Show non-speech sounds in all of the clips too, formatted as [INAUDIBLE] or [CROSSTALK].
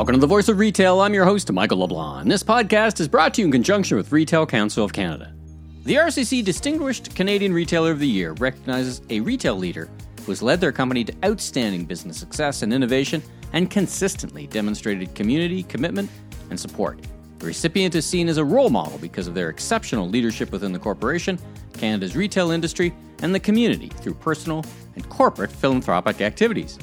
Welcome to the Voice of Retail. I'm your host, Michael LeBlanc. This podcast is brought to you in conjunction with Retail Council of Canada. The RCC Distinguished Canadian Retailer of the Year recognizes a retail leader who has led their company to outstanding business success and innovation and consistently demonstrated community commitment and support. The recipient is seen as a role model because of their exceptional leadership within the corporation, Canada's retail industry, and the community through personal and corporate philanthropic activities.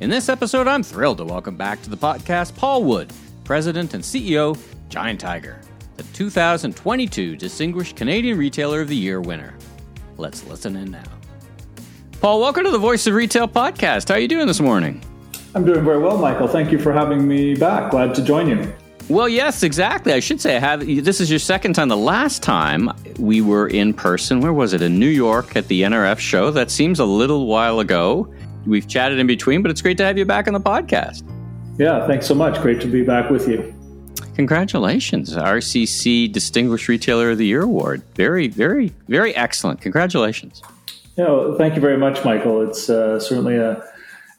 In this episode, I'm thrilled to welcome back to the podcast Paul Wood, President and CEO, Giant Tiger, the 2022 Distinguished Canadian Retailer of the Year winner. Let's listen in now. Paul, welcome to the Voice of Retail podcast. How are you doing this morning? I'm doing very well, Michael. Thank you for having me back. Glad to join you. Well, yes, exactly. I should say I have. This is your second time. The last time we were in person, where was it? In New York at the NRF show. That seems a little while ago. We've chatted in between, but it's great to have you back on the podcast. Yeah, thanks so much. Great to be back with you. Congratulations, RCC Distinguished Retailer of the Year award. Very, very, very excellent. Congratulations. Yeah, well, thank you very much, Michael. It's uh, certainly a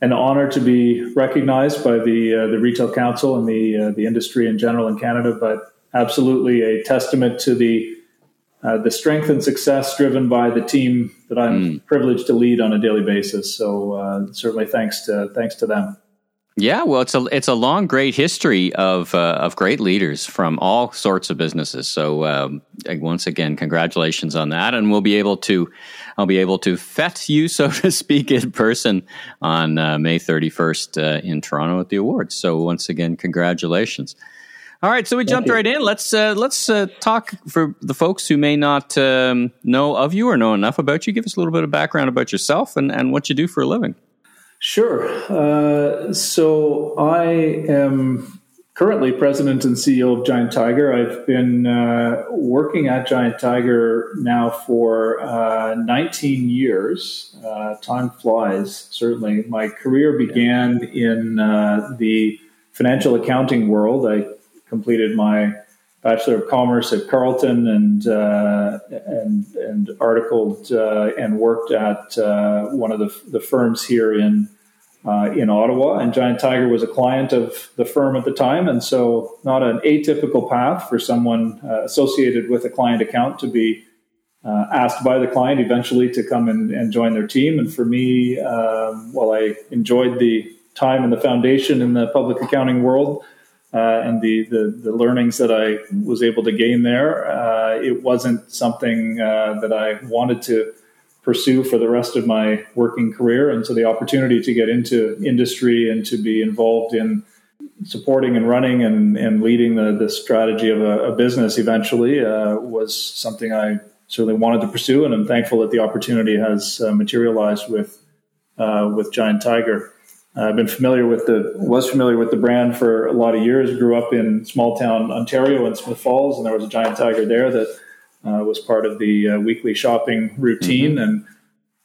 an honor to be recognized by the uh, the retail council and the uh, the industry in general in Canada, but absolutely a testament to the uh, the strength and success driven by the team that I'm mm. privileged to lead on a daily basis. So uh, certainly thanks to thanks to them. Yeah, well, it's a it's a long, great history of uh, of great leaders from all sorts of businesses. So um, once again, congratulations on that, and we'll be able to I'll be able to fet you, [LAUGHS] so to speak, in person on uh, May thirty first uh, in Toronto at the awards. So once again, congratulations. All right, so we Thank jumped you. right in. Let's uh, let's uh, talk for the folks who may not um, know of you or know enough about you. Give us a little bit of background about yourself and, and what you do for a living. Sure. Uh, so I am currently president and CEO of Giant Tiger. I've been uh, working at Giant Tiger now for uh, 19 years. Uh, time flies, certainly. My career began in uh, the financial accounting world. I completed my Bachelor of Commerce at Carleton and uh, and and articled uh, and worked at uh, one of the, the firms here in uh, in Ottawa. And Giant Tiger was a client of the firm at the time, and so not an atypical path for someone uh, associated with a client account to be uh, asked by the client eventually to come and, and join their team. And for me, um, while I enjoyed the time in the foundation in the public accounting world uh, and the, the, the learnings that I was able to gain there, uh, it wasn't something uh, that I wanted to pursue for the rest of my working career. And so the opportunity to get into industry and to be involved in supporting and running and, and leading the, the strategy of a, a business eventually uh, was something I certainly wanted to pursue. And I'm thankful that the opportunity has uh, materialized with, uh, with Giant Tiger. I've been familiar with the was familiar with the brand for a lot of years. Grew up in small town Ontario in Smith Falls, and there was a giant tiger there that uh, was part of the uh, weekly shopping routine, mm-hmm. and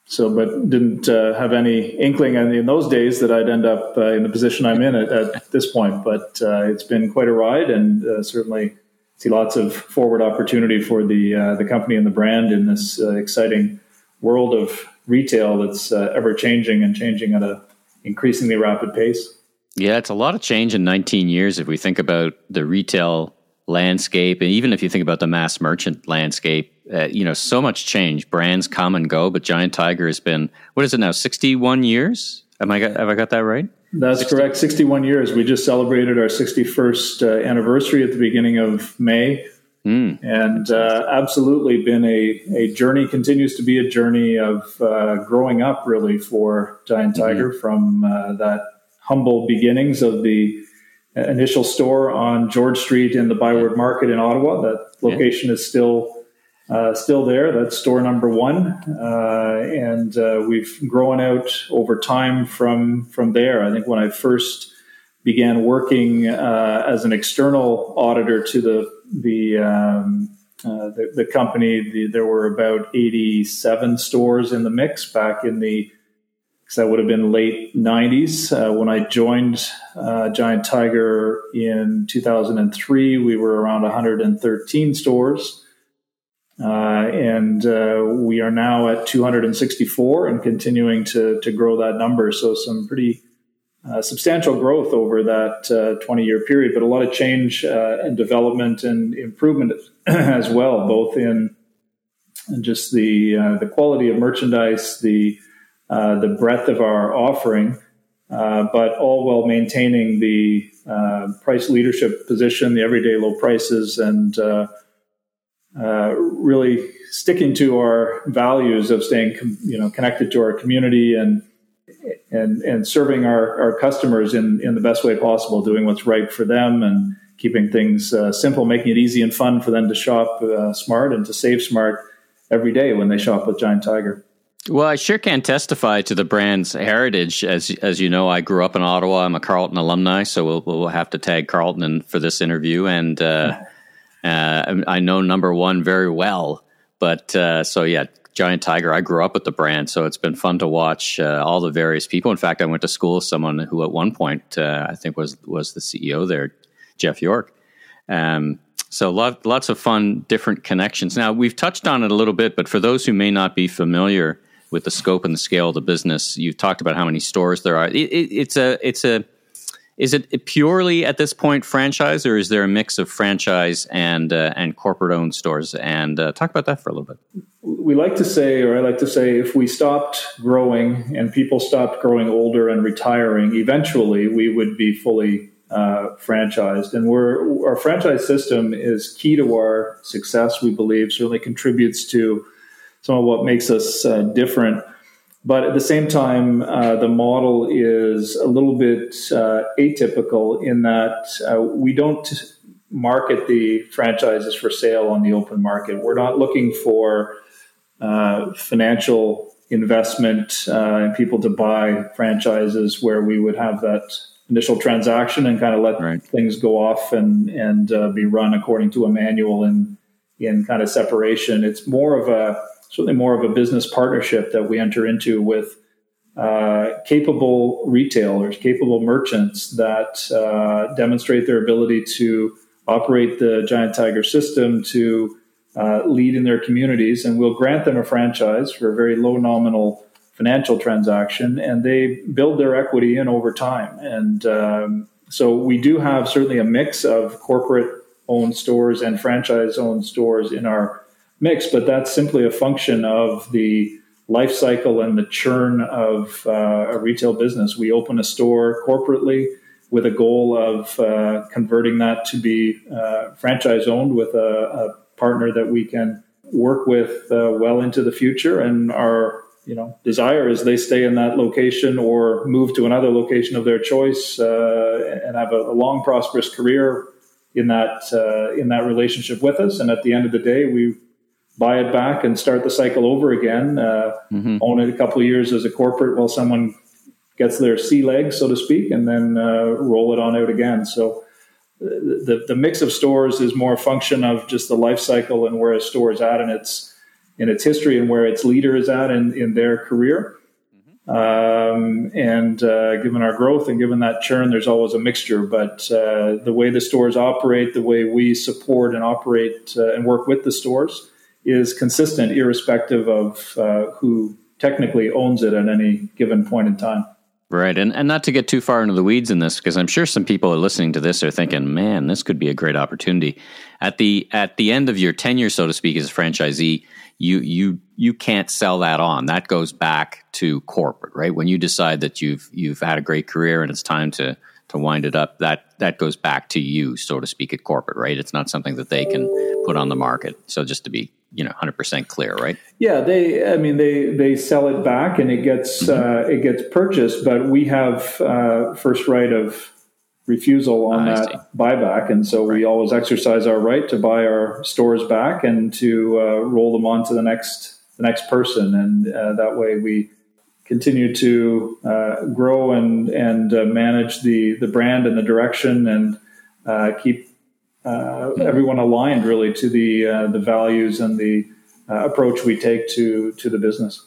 so but didn't uh, have any inkling in, in, those days that I'd end up uh, in the position I'm in at, at this point. But uh, it's been quite a ride, and uh, certainly see lots of forward opportunity for the the company and the brand in this exciting world of retail that's ever changing and changing at a increasingly rapid pace. Yeah, it's a lot of change in 19 years if we think about the retail landscape, and even if you think about the mass merchant landscape. Uh, you know, so much change. Brands come and go, but Giant Tiger has been what is it now? 61 years. Am I got, have I got that right? That's 60. correct. 61 years. We just celebrated our 61st uh, anniversary at the beginning of May. Mm. And uh, absolutely been a, a journey, continues to be a journey of uh, growing up really for Giant mm-hmm. Tiger mm-hmm. from uh, that humble beginnings of the initial store on George Street in the Byward Market in Ottawa. That location yeah. is still uh, still there. That's store number one, uh, and uh, we've grown out over time from from there. I think when I first began working as an external auditor to the the um, uh, the, the, company, the, there were about 87 stores in the mix back in the, because that would have been late 90s. Uh, when I joined uh, Giant Tiger in 2003, we were around 113 stores. Uh, and uh, we are now at 264 and continuing to, to grow that number. So, some pretty uh, substantial growth over that 20 uh, year period, but a lot of change uh, and development and improvement [CLEARS THROAT] as well, both in just the uh, the quality of merchandise, the uh, the breadth of our offering, but all while maintaining the price leadership position, the everyday low prices, and really sticking to our values of staying you know connected to our community and and and serving our, our customers in, in the best way possible, doing what's right for them and keeping things uh, simple, making it easy and fun for them to shop uh, smart and to save smart every day when they shop with Giant Tiger. Well, I sure can testify to the brand's heritage. As as you know, I grew up in Ottawa. I'm a Carleton alumni, so we'll, we'll have to tag Carleton in for this interview. And uh, [LAUGHS] uh I know number one very well. But uh, so yeah, Giant Tiger. I grew up with the brand, so it's been fun to watch uh, all the various people. In fact, I went to school with someone who, at one point, uh, I think was was the CEO there, Jeff York. Um, so lot, lots of fun, different connections. Now we've touched on it a little bit, but for those who may not be familiar with the scope and the scale of the business, you've talked about how many stores there are. It, it, it's a it's a is it purely at this point franchise, or is there a mix of franchise and uh, and corporate owned stores? And uh, talk about that for a little bit. We like to say, or I like to say, if we stopped growing and people stopped growing older and retiring, eventually we would be fully uh, franchised. And we're our franchise system is key to our success. We believe certainly contributes to some of what makes us uh, different but at the same time, uh, the model is a little bit uh, atypical in that uh, we don't market the franchises for sale on the open market. We're not looking for uh, financial investment uh, and people to buy franchises where we would have that initial transaction and kind of let right. things go off and and uh, be run according to a manual in in kind of separation. It's more of a certainly more of a business partnership that we enter into with uh, capable retailers, capable merchants that uh, demonstrate their ability to operate the Giant Tiger system, to uh, lead in their communities, and we'll grant them a franchise for a very low nominal financial transaction, and they build their equity in over time. And um, so we do have certainly a mix of corporate owned stores and franchise owned stores in our mix, but that's simply a function of the life cycle and the churn of uh, a retail business. We open a store corporately with a goal of uh, converting that to be uh, franchise owned with a, a, partner that we can work with uh, well into the future. And our you know desire is they stay in that location or move to another location of their choice uh, and have a, a, long prosperous career in that uh, in that relationship with us. And at the end of the day, we buy it back and start the cycle over again. Uh, mm-hmm. Own it a couple of years as a corporate while someone gets their sea legs, so to speak, and then uh, roll it on out again. So uh, the the mix of stores is more a function of just the life cycle and where a store is at in its in its history and where its leader is at in, in their career. Mm-hmm. Um, and uh, given our growth and given that churn, there's always a mixture. But uh, the way the stores operate, the way we support and operate uh, and work with the stores, is consistent irrespective of uh, who technically owns it at any given point in time. Right. And, and not to get too far into the weeds in this, because I'm sure some people are listening to this are thinking, man, this could be a great opportunity. At the at the end of your tenure, so to speak, as a franchisee, you you you can't sell that on. That goes back to corporate, right? When you decide that you've you've had a great career and it's time to to wind it up, that that goes back to you, so to speak, at corporate, right? It's not something that they can put on the market. So just to be you know 100% clear right yeah they i mean they they sell it back and it gets mm-hmm. uh, it gets purchased but we have uh, first right of refusal on that see. buyback and so right. we always exercise our right to buy our stores back and to uh, roll them on to the next the next person and uh, that way we continue to uh, grow and and uh, manage the the brand and the direction and keep uh, everyone aligned really to the uh, the values and the uh, approach we take to to the business.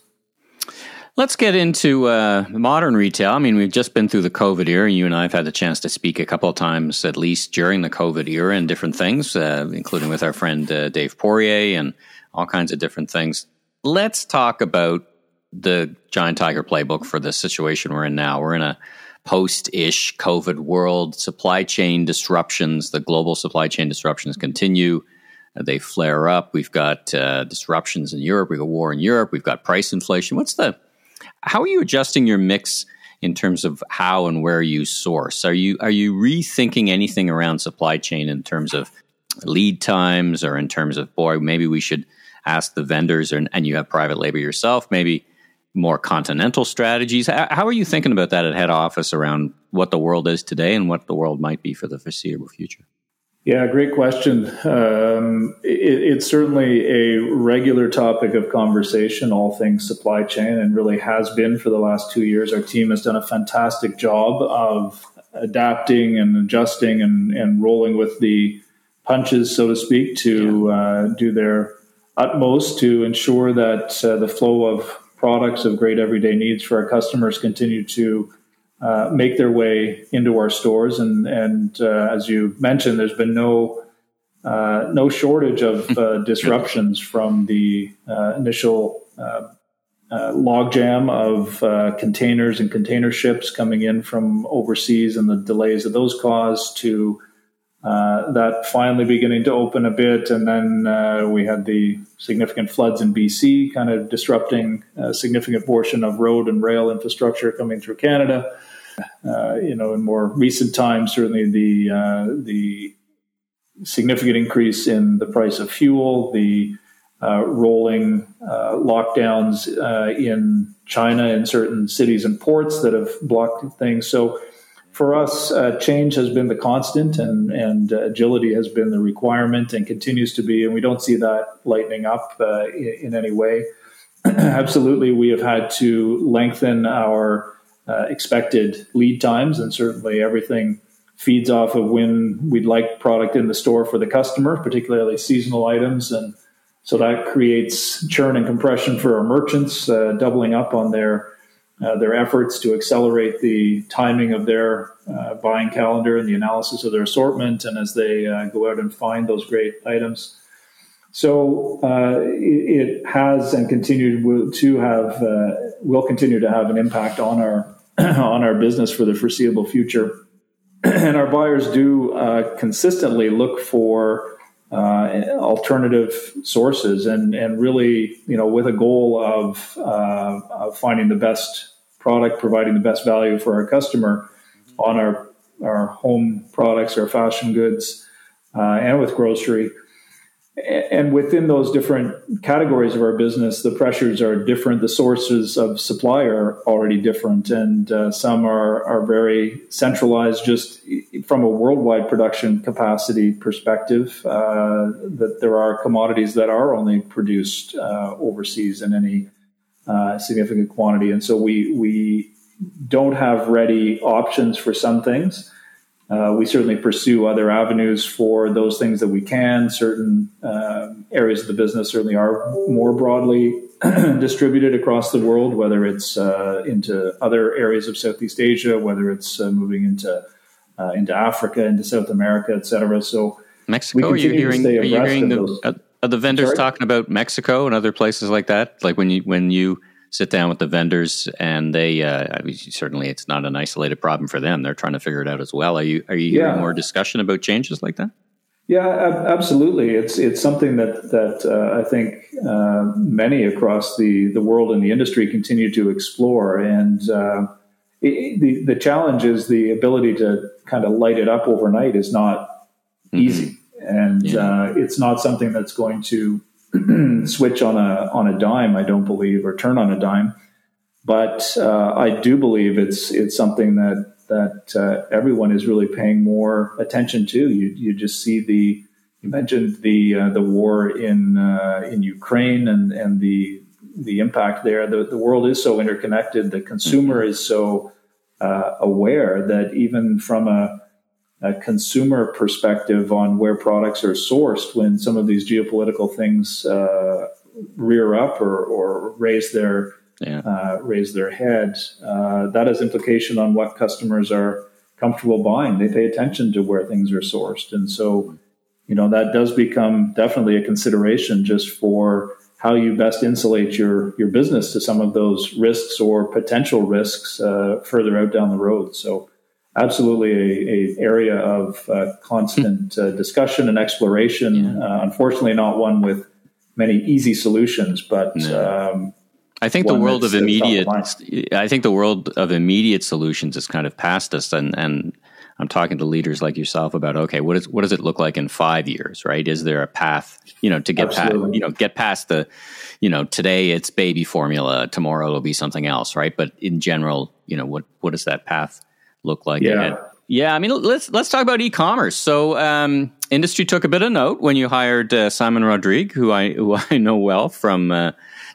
Let's get into uh, modern retail. I mean, we've just been through the COVID era. You and I have had the chance to speak a couple of times, at least during the COVID era, and different things, uh, including with our friend uh, Dave Poirier and all kinds of different things. Let's talk about the Giant Tiger playbook for the situation we're in now. We're in a post ish COVID world. Supply chain disruptions, the global supply chain disruptions continue. Uh, they flare up. We've got uh, disruptions in Europe. We've got war in Europe. We've got price inflation. What's the, how are you adjusting your mix in terms of how and where you source? Are you, are you rethinking anything around supply chain in terms of lead times or in terms of, boy, maybe we should ask the vendors and, and you have private labor yourself, maybe more continental strategies. How are you thinking about that at head office around what the world is today and what the world might be for the foreseeable future? Yeah, great question. Um, it, it's certainly a regular topic of conversation, all things supply chain, and really has been for the last two years. Our team has done a fantastic job of adapting and adjusting and, and rolling with the punches, so to speak, to yeah. uh, do their utmost to ensure that uh, the flow of products of great everyday needs for our customers continue to uh, make their way into our stores. And, and uh, as you mentioned, there's been no uh, no shortage of uh, [LAUGHS] disruptions from the uh, initial uh, logjam of containers and container ships coming in from overseas and the delays that those caused to uh, that finally beginning to open a bit. And then uh, we had the significant floods in BC, kind of disrupting a significant portion of road and rail infrastructure coming through Canada. Uh, you know, in more recent times, certainly the uh, the significant increase in the price of fuel, the uh, rolling lockdowns in China in certain cities and ports that have blocked things. So for us, uh, change has been the constant, and and uh, agility has been the requirement, and continues to be. And we don't see that lightening up uh, in, in, any way. [CLEARS THROAT] Absolutely, we have had to lengthen our uh, expected lead times, and certainly everything feeds off of when we'd like product in the store for the customer, particularly seasonal items, and so that creates churn and compression for our merchants, uh, doubling up on their uh, their efforts to accelerate the timing of their uh, buying calendar and the analysis of their assortment, and as they uh, go out and find those great items. So uh, it, has and continued to have uh, will continue to have an impact on our [CLEARS THROAT] on our business for the foreseeable future, [CLEARS THROAT] and our buyers do consistently look for uh, alternative sources and and really you know with a goal of, uh, of finding the best product providing the best value for our customer on our our home products our fashion goods uh, and with grocery and within those different categories of our business, the pressures are different. The sources of supply are already different, and uh, some are are very centralized, just from a worldwide production capacity perspective. Uh, that there are commodities that are only produced uh, overseas in any uh, significant quantity, and so we we don't have ready options for some things. Uh, we certainly pursue other avenues for those things that we can. Certain uh, areas of the business certainly are more broadly [CLEARS THROAT] distributed across the world, whether it's uh, into other areas of Southeast Asia, whether it's uh, moving into uh, into Africa, into South America, et cetera. So Mexico, are you hearing? Are you hearing the, are the vendors Sorry? talking about Mexico and other places like that? Like when you when you sit down with the vendors and they uh, I mean, certainly it's not an isolated problem for them they're trying to figure it out as well are you are you hearing yeah. more discussion about changes like that yeah absolutely it's it's something that that uh, I think uh, many across the the world and the industry continue to explore and uh, it, the the challenge is the ability to kind of light it up overnight is not mm-hmm. easy and yeah. Uh, it's not something that's going to [CLEARS THROAT] switch on a on a dime. I don't believe, or turn on a dime. But uh, I do believe it's it's something that that uh, everyone is really paying more attention to. You you just see the you mentioned the uh, the war in uh, in Ukraine and and the the impact there. The the world is so interconnected. The consumer is so uh, aware that even from a a consumer perspective on where products are sourced when some of these geopolitical things uh, rear up or, or raise their yeah. uh, raise their head. Uh, that has implication on what customers are comfortable buying. They pay attention to where things are sourced, and so you know that does become definitely a consideration just for how you best insulate your your business to some of those risks or potential risks uh, further out down the road. So, absolutely a, a area of uh, constant uh, discussion and exploration. Yeah. Uh, unfortunately, not one with many easy solutions, but. No. Um, I think the world of immediate. I think the world of immediate solutions is kind of past us, and and I'm talking to leaders like yourself about okay, what is what does it look like in five years, right? Is there a path, you know, to get past, you know, get past the, you know, today it's baby formula, tomorrow it'll be something else, right? But in general, you know, what what does that path look like? Yeah. Yeah, I mean, let's let's talk about e-commerce. So, um, industry took a bit of note when you hired uh, Simon Rodrigue, who I who I [LAUGHS] know well from uh,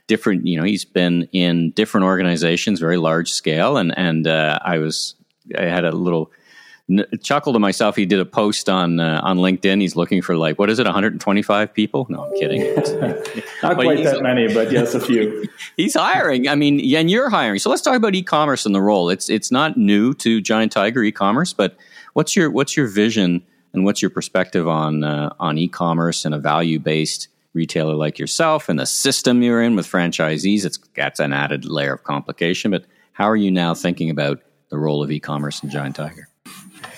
different. You know, he's been in different organizations, very large scale, and and uh, I was I had a little chuckle to myself. He did a post on uh, on LinkedIn. He's looking for like what is it, 125 people? No, I'm kidding. [LAUGHS] Not quite that many, but yes, a few. [LAUGHS] he's hiring. I mean, and you're hiring. So let's talk about e-commerce and the role. It's it's not new to Giant Tiger e-commerce, but what's your what's your vision and what's your perspective on uh, on e-commerce and a value based retailer like yourself and the system you're in with franchisees? It's that's an added layer of complication. But how are you now thinking about the role of e-commerce in Giant Tiger?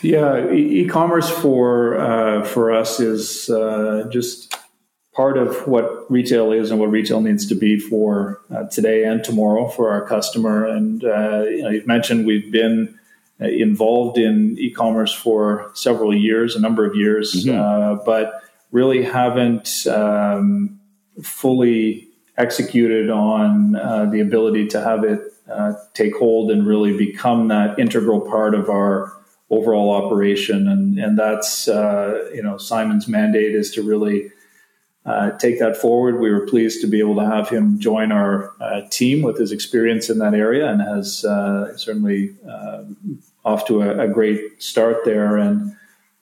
Yeah, e- commerce for uh, for us is uh, just part of what retail is and what retail needs to be for uh, today and tomorrow for our customer. And uh, you know, you've mentioned we've been uh, involved in e-commerce for several years, a number of years, mm-hmm. Uh, but really haven't um, fully executed on the ability to have it take hold and really become that integral part of our overall operation. And, and that's, uh, you know, Simon's mandate is to really uh, take that forward. We were pleased to be able to have him join our uh, team with his experience in that area and has uh, certainly uh, off to a, a, great start there. And,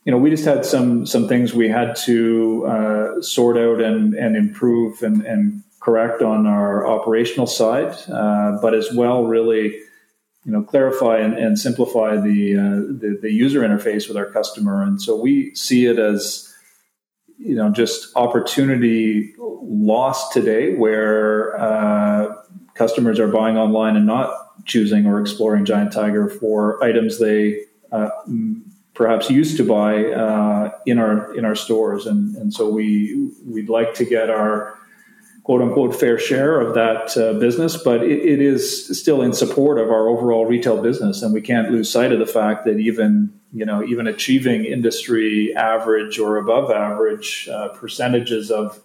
you know, we just had some, some things we had to uh, sort out and, and improve and, and correct on our operational side, but as well, really, you know clarify and, and simplify the, uh, the, the user interface with our customer. And so we see it as you know just opportunity lost today where uh, customers are buying online and not choosing or exploring giant tiger for items they uh, perhaps used to buy uh, in our in our stores. And and so we we'd like to get our quote unquote fair share of that uh, business, but it, it is still in support of our overall retail business, and we can't lose sight of the fact that even you know even achieving industry average or above average uh, percentages of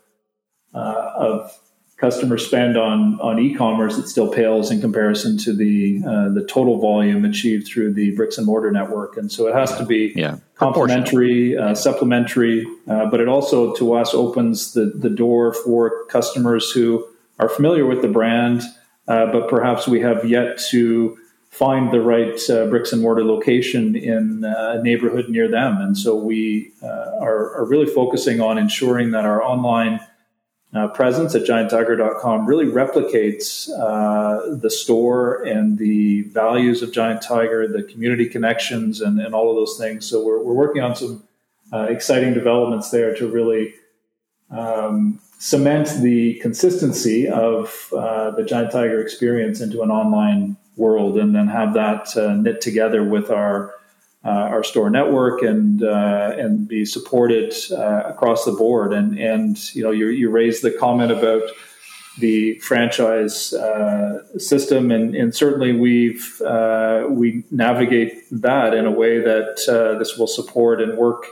uh, of customer spend on on e-commerce, it still pales in comparison to the uh, the total volume achieved through the bricks and mortar network. And so it has to be yeah. complementary, uh, supplementary, uh, but it also to us opens the the door for customers who are familiar with the brand, uh, but perhaps we have yet to find the right uh, bricks and mortar location in a neighborhood near them. And so we uh, are, are really focusing on ensuring that our online uh, presence at gianttiger.com really replicates uh, the store and the values of Giant Tiger, the community connections, and, and all of those things. So we're, we're working on some uh, exciting developments there to really um, cement the consistency of uh, the Giant Tiger experience into an online world and then have that uh, knit together with our our store network and uh, and be supported uh, across the board. And and you know you you raised the comment about the franchise uh, system, and, and certainly we've uh, we navigate that in a way that uh, this will support and work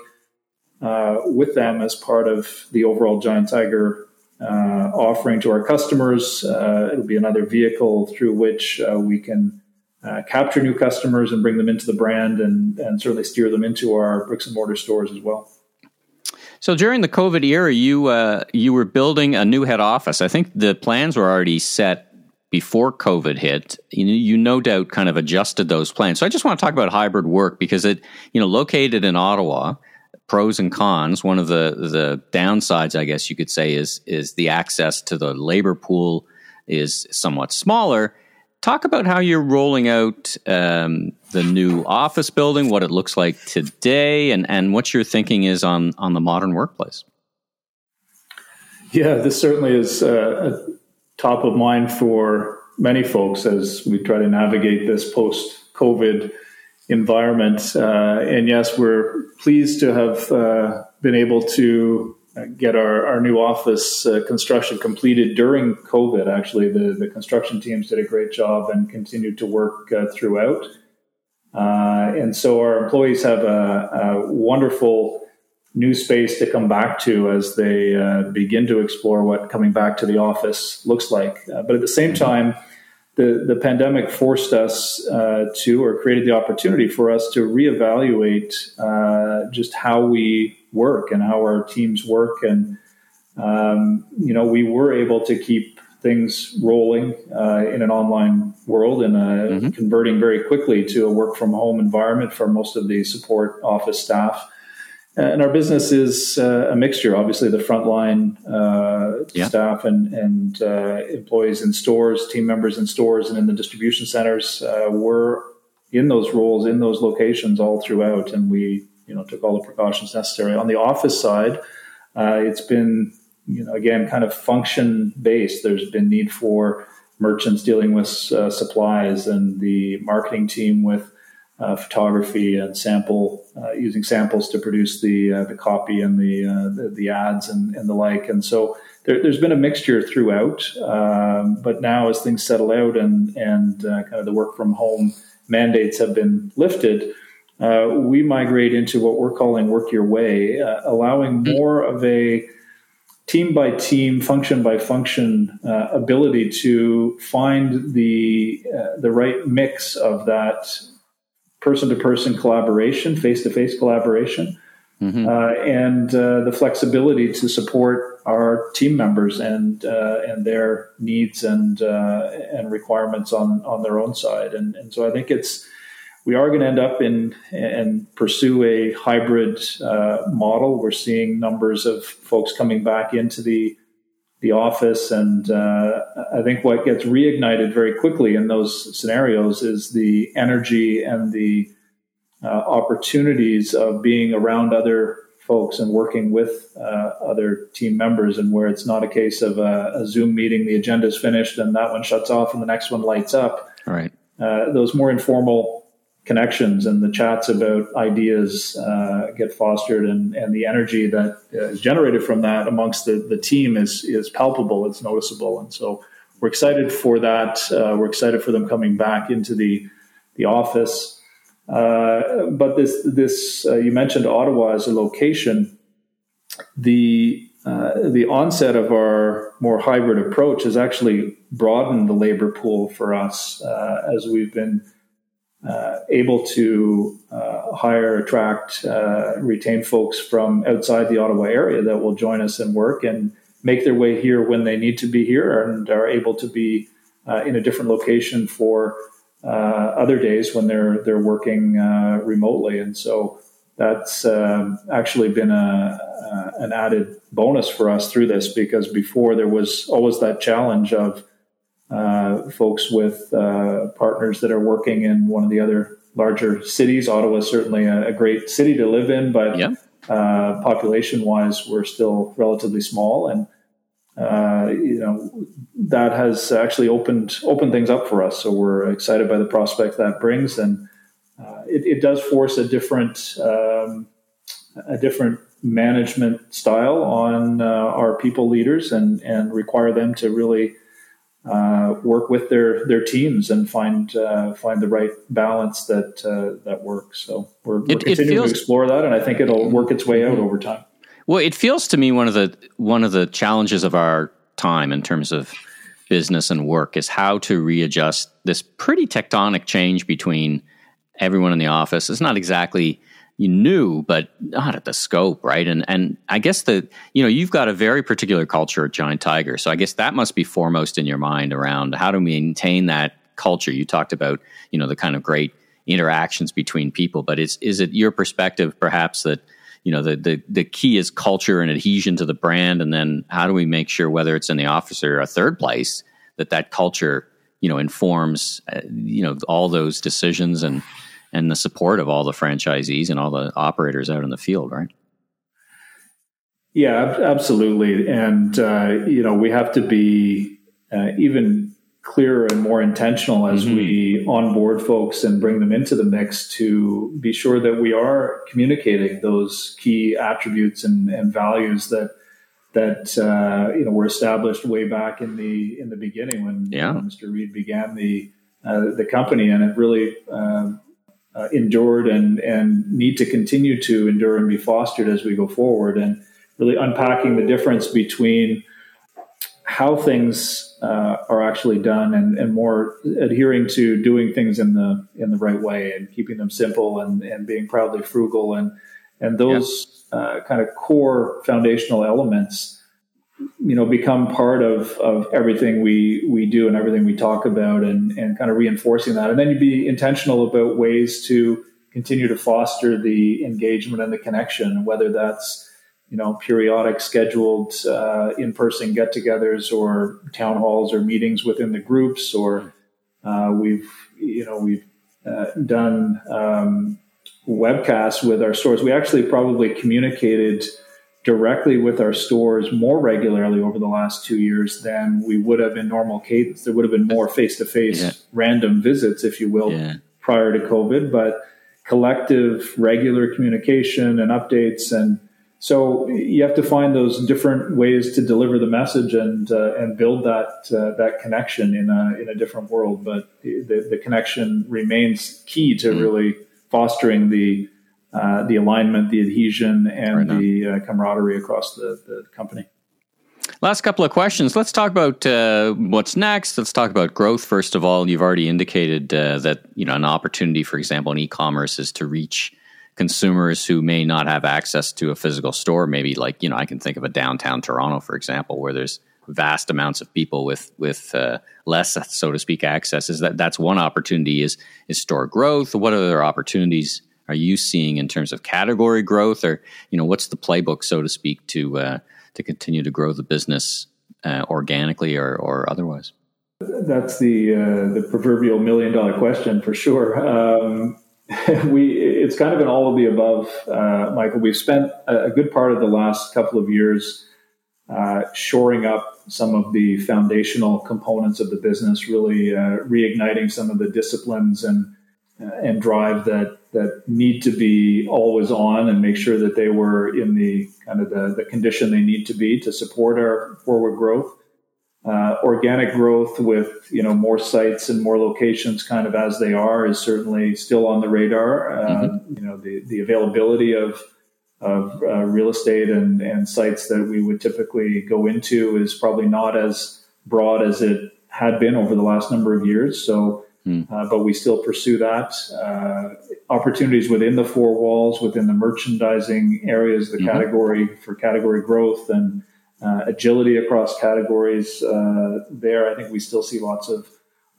with them as part of the overall Giant Tiger offering to our customers. it'll be another vehicle through which we can uh, capture new customers and bring them into the brand and, and certainly steer them into our bricks and mortar stores as well. So during the COVID era, you uh, you were building a new head office. I think the plans were already set before COVID hit. You, you no doubt kind of adjusted those plans. So I just want to talk about hybrid work because it you know located in Ottawa. Pros and cons. One of the the downsides, I guess you could say, is is the access to the labor pool is somewhat smaller Talk about how you're rolling out um, the new office building, what it looks like today, and, and what your thinking is on, on the modern workplace. Yeah, this certainly is uh, top of mind for many folks as we try to navigate this post COVID environment. Uh, and yes, we're pleased to have uh, been able to get our, our new office uh, construction completed during COVID. Actually, the, the construction teams did a great job and continued to work uh, throughout. Uh, and so our employees have a, a, wonderful new space to come back to as they uh, begin to explore what coming back to the office looks like. Uh, but at the same time, the, the pandemic forced us uh, to, or created the opportunity for us to reevaluate just how we work and how our teams work. And, um, you know, we were able to keep things rolling uh, in an online world and uh, mm-hmm. converting very quickly to a work from home environment for most of the support office staff. And our business is uh, a mixture. Obviously, the frontline uh, yeah. staff and, and uh, employees in stores, team members in stores, and in the distribution centers uh, were in those roles in those locations all throughout, and we you know took all the precautions necessary. On the office side, it's been you know, again, kind of function based. There's been need for merchants dealing with uh, supplies and the marketing team with uh, photography and sample uh, using samples to produce the uh, the copy and the, uh, the, the ads and, and the like. And so there, has been a mixture throughout. Um, but now, as things settle out and and uh, kind of the work from home mandates have been lifted. We migrate into what we're calling work your way, allowing mm-hmm. more of a team by team, function by function uh, ability to find the uh, the right mix of that person to person collaboration, face to face collaboration, mm-hmm. uh, and uh, the flexibility to support our team members and uh, and their needs and uh, and requirements on on their own side. And and so I think it's we are going to end up in and pursue a hybrid uh, model. We're seeing numbers of folks coming back into the the office, and uh, I think what gets reignited very quickly in those scenarios is the energy and the uh, opportunities of being around other folks and working with uh, other team members, and where it's not a case of a, a Zoom meeting, the agenda is finished, and that one shuts off, and the next one lights up. Right. Uh, those more informal connections and the chats about ideas uh, get fostered and, and the energy that is generated from that amongst the, the team is, is palpable, it's noticeable. And so we're excited for that. Uh, we're excited for them coming back into the, the office. Uh, but this, this uh, you mentioned Ottawa as a location. The, uh, the onset of our more hybrid approach has actually broadened the labor pool for us uh, as we've been uh, able to uh, hire, attract, uh, retain folks from outside the Ottawa area that will join us and work and make their way here when they need to be here and are able to be uh, in a different location for uh, other days when they're they're working uh, remotely. And so that's um, actually been a, an added bonus for us through this because before there was always that challenge of uh, folks with uh, partners that are working in one of the other larger cities. Ottawa is certainly a, a great city to live in, but yeah. uh, population wise, we're still relatively small. And uh, you know that has actually opened opened things up for us. So we're excited by the prospect that brings, and uh, it, it, does force a different um, a different management style on uh, our people leaders, and and require them to really uh, work with their their teams and find uh, find the right balance that uh, that works. So we're, we're it, continuing it feels, to explore that, and I think it'll work its way out over time. Well, it feels to me one of the one of the challenges of our time in terms of business and work is how to readjust this pretty tectonic change between everyone in the office. It's not exactly you knew, but not at the scope, right? And and I guess the you know you've got a very particular culture at Giant Tiger, so I guess that must be foremost in your mind around how to maintain that culture. You talked about you know the kind of great interactions between people, but is is it your perspective perhaps that you know the the the key is culture and adhesion to the brand, and then how do we make sure whether it's in the office or a third place that that culture you know informs uh, you know all those decisions and and the support of all the franchisees and all the operators out in the field, right? Yeah, absolutely. And, uh, you know, we have to be uh, even clearer and more intentional as mm-hmm. we onboard folks and bring them into the mix to be sure that we are communicating those key attributes and, and values that that uh, you know were established way back in the in the beginning when, yeah. when Mr. Reid began the uh, the company, and it really um, uh, endured and and need to continue to endure and be fostered as we go forward, and really unpacking the difference between how things uh, are actually done and, and more adhering to doing things in the in the right way and keeping them simple and, and being proudly frugal and and those uh, kind of core foundational elements you know become part of of everything we we do and everything we talk about and and kind of reinforcing that. And then you'd be intentional about ways to continue to foster the engagement and the connection whether that's you know periodic scheduled uh, in-person get-togethers or town halls or meetings within the groups or uh, we've you know we've uh, done um, webcasts with our stores. We actually probably communicated directly with our stores more regularly over the last two years than we would have in normal cadence there would have been more face-to-face random visits if you will yeah. prior to covid but collective regular communication and updates and so you have to find those different ways to deliver the message and uh, and build that uh, that connection in a in a different world. But the, the connection remains key to mm-hmm. really fostering the uh, the alignment, the adhesion, and right the uh, camaraderie across the, the company. Last couple of questions. Let's talk about uh, what's next. Let's talk about growth. First of all, you've already indicated uh, that you know an opportunity, for example, in e-commerce is to reach consumers who may not have access to a physical store. Maybe like you know, I can think of a downtown Toronto, for example, where there's vast amounts of people with with uh, less, so to speak, access. Is that that's one opportunity? Is is store growth? What other opportunities are you seeing in terms of category growth, or you know, what's the playbook, so to speak, to uh, to continue to grow the business uh, organically or or otherwise? That's the uh, the proverbial million dollar question for sure. Um, [LAUGHS] we it's kind of an all of the above, uh, Michael. We've spent a, good part of the last couple of years uh, shoring up some of the foundational components of the business, really uh, reigniting some of the disciplines and uh, and drive that that need to be always on, and make sure that they were in the kind of the, the condition they need to be to support our forward growth. Uh, organic growth with you know more sites and more locations, kind of as they are, is certainly still on the radar. Uh, mm-hmm. You know the the availability of of uh, real estate and and sites that we would typically go into is probably not as broad as it had been over the last number of years. So, mm. but we still pursue that. Uh, opportunities within the four walls, within the merchandising areas, the mm-hmm. category for category growth and uh, agility across categories uh, there. I think we still see lots of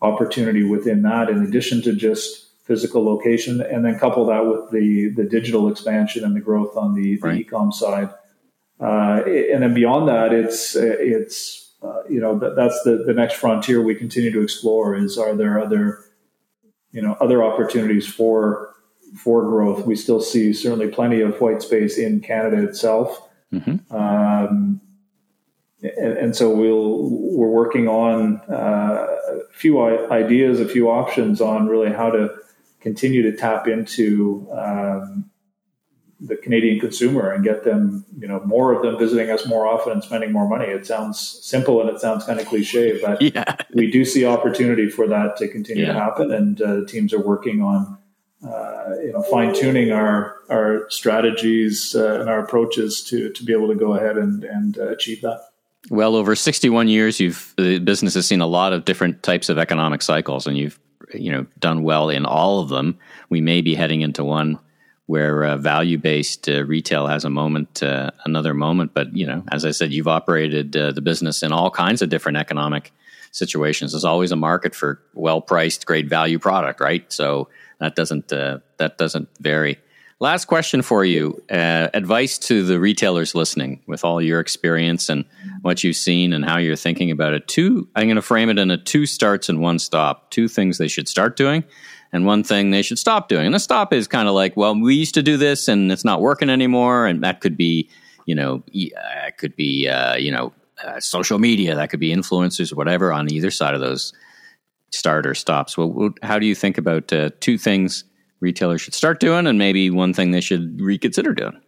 opportunity within that, in addition to just physical location, and then couple that with the the digital expansion and the growth on the, the right. ecom side. Uh, and then beyond that, it's it's uh, you know that, that's the the next frontier we continue to explore. Is are there other you know other opportunities for for growth? We still see certainly plenty of white space in Canada itself. Mm-hmm. Um, and, and, so we'll we're working on uh, a few ideas, a few options on really how to continue to tap into um, the Canadian consumer and get them, you know, more of them visiting us more often and spending more money. It sounds simple and it sounds kind of cliche, but [LAUGHS] yeah. we do see opportunity for that to continue yeah. to happen, and uh, teams are working on. Uh, you know, fine tuning our our strategies uh, and our approaches to to be able to go ahead and and uh, achieve that. Well, over 61 years, you've the business has seen a lot of different types of economic cycles, and you've you know done well in all of them. We may be heading into one where uh, value based uh, retail has a moment, uh, another moment. But you know, as I said, you've operated uh, the business in all kinds of different economic situations. There's always a market for well priced, great value product, right? So that doesn't uh, that doesn't vary. Last question for you. Uh, advice to the retailers listening with all your experience and what you've seen and how you're thinking about it. Two, I'm going to frame it in a two starts and one stop. Two things they should start doing and one thing they should stop doing. And the stop is kind of like, well, we used to do this and it's not working anymore. And that could be, you know, uh, it could be, uh, you know, uh, social media, that could be influencers or whatever on either side of those start or stops. Well, how do you think about uh, two things retailers should start doing and maybe one thing they should reconsider doing?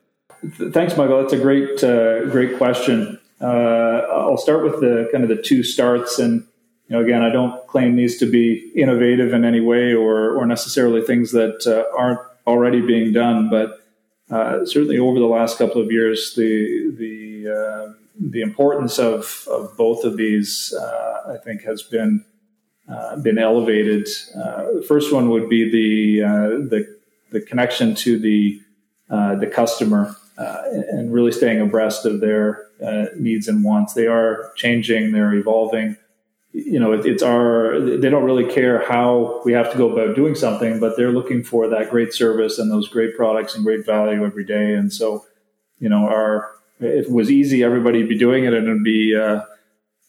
Thanks, Michael. That's a great, uh, great question. Uh, I'll start with the kind of the two starts and you know, again, I don't claim these to be innovative in any way or, or necessarily things that uh, aren't already being done, but uh, certainly over the last couple of years, the the uh, the importance of, of both of these, uh, I think, has been uh, been elevated. Uh, the first one would be the the the connection to the the customer and really staying abreast of their needs and wants. They are changing, they're evolving you know, it, it's our, they don't really care how we have to go about doing something, but they're looking for that great service and those great products and great value every day. And so, you know, our, if it was easy, everybody'd be doing it and it'd be, uh,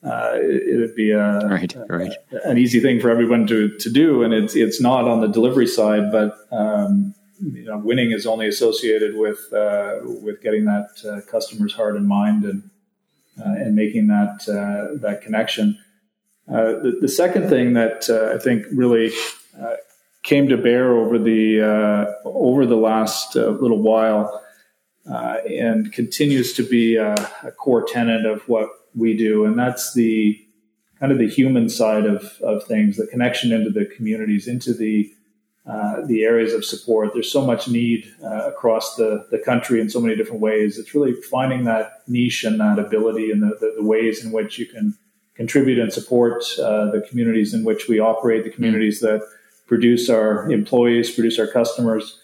uh, it would be a, right, right. an easy thing for everyone to, to do. And it's, it's not on the delivery side, but, um, you know, winning is only associated with, uh, with getting that uh, customer's heart and mind and, uh, and making that, uh, that connection. Uh, the, the, second thing that uh, I think really uh, came to bear over the uh, over the last uh, little while and continues to be a, a, core tenet of what we do, and that's the kind of the human side of, of things, the connection into the communities, into the the areas of support. There's so much need across the, the country in so many different ways. It's really finding that niche and that ability and the, the, the ways in which you can contribute and support uh, the communities in which we operate, the communities that produce our employees, produce our customers.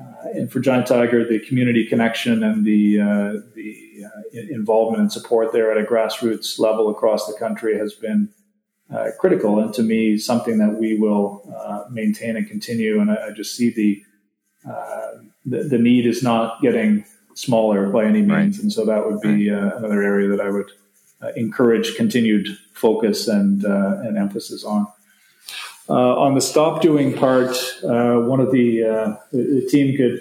Uh, and for Giant Tiger, the community connection and the, uh, the uh, involvement and support there at a grassroots level across the country has been uh, critical. And to me, something that we will uh, maintain and continue. And I, I just see the, the, the need is not getting smaller by any means. Right. And so that would be another area that I would encourage continued focus and uh, and emphasis on. Uh, on the stop doing part, one of the, the team could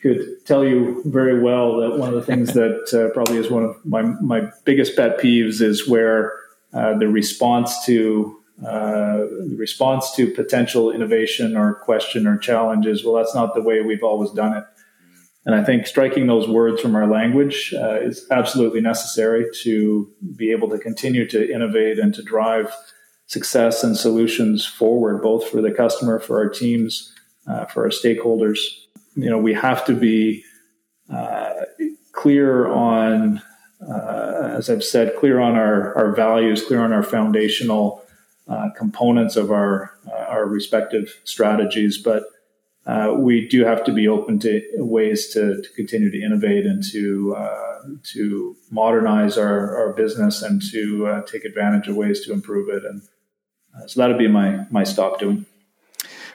could tell you very well that one of the things that uh, probably is one of my, my biggest pet peeves is where uh, the response to uh, the response to potential innovation or question or challenges well that's not the way we've always done it and I think striking those words from our language uh, is absolutely necessary to be able to continue to innovate and to drive success and solutions forward, both for the customer, for our teams, uh, for our stakeholders. You know, we have to be uh, clear on, uh, as I've said, clear on our, our values, clear on our foundational uh, components of our uh, our respective strategies, but uh, we do have to be open to ways to, to continue to innovate and to uh, to modernize our, our business and to uh, take advantage of ways to improve it. And uh, so that'd be my my stop doing.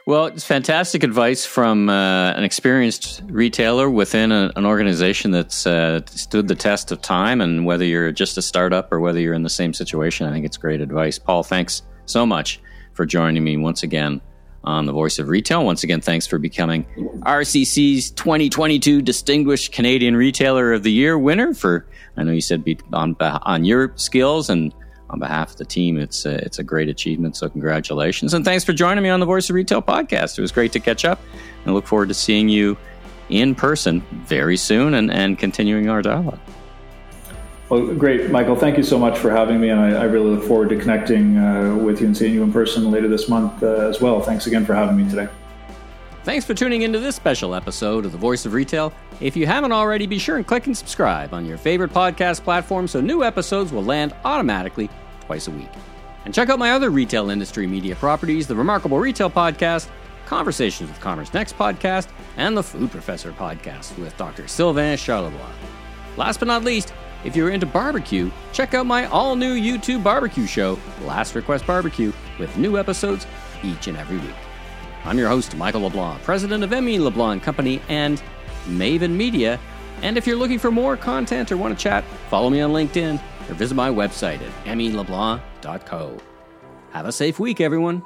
Well, it's fantastic advice from uh, an experienced retailer within a, an organization that's uh, stood the test of time. And whether you're just a startup or whether you're in the same situation, I think it's great advice. Paul, thanks so much for joining me once again on the Voice of Retail. Once again, thanks for becoming RCC's 2022 Distinguished Canadian Retailer of the Year winner. For I know you said be on on your skills and on behalf of the team, it's a, it's a great achievement. So congratulations and thanks for joining me on the Voice of Retail podcast. It was great to catch up, and look forward to seeing you in person very soon and, and continuing our dialogue. Well, great, Michael. Thank you so much for having me, and I, I really look forward to connecting uh, with you and seeing you in person later this month uh, as well. Thanks again for having me today. Thanks for tuning into this special episode of The Voice of Retail. If you haven't already, be sure and click and subscribe on your favorite podcast platform so new episodes will land automatically twice a week. And check out my other retail industry media properties the Remarkable Retail Podcast, Conversations with CommerceNext podcast, and the Food Professor podcast with Dr. Sylvain Charlebois. Last but not least, if you're into barbecue, check out my all new YouTube barbecue show, Last Request Barbecue, with new episodes each and every week. I'm your host, Michael LeBlanc, president of M.E. LeBlanc Company and Maven Media. And if you're looking for more content or want to chat, follow me on LinkedIn or visit my website at meleblanc.co. Have a safe week, everyone.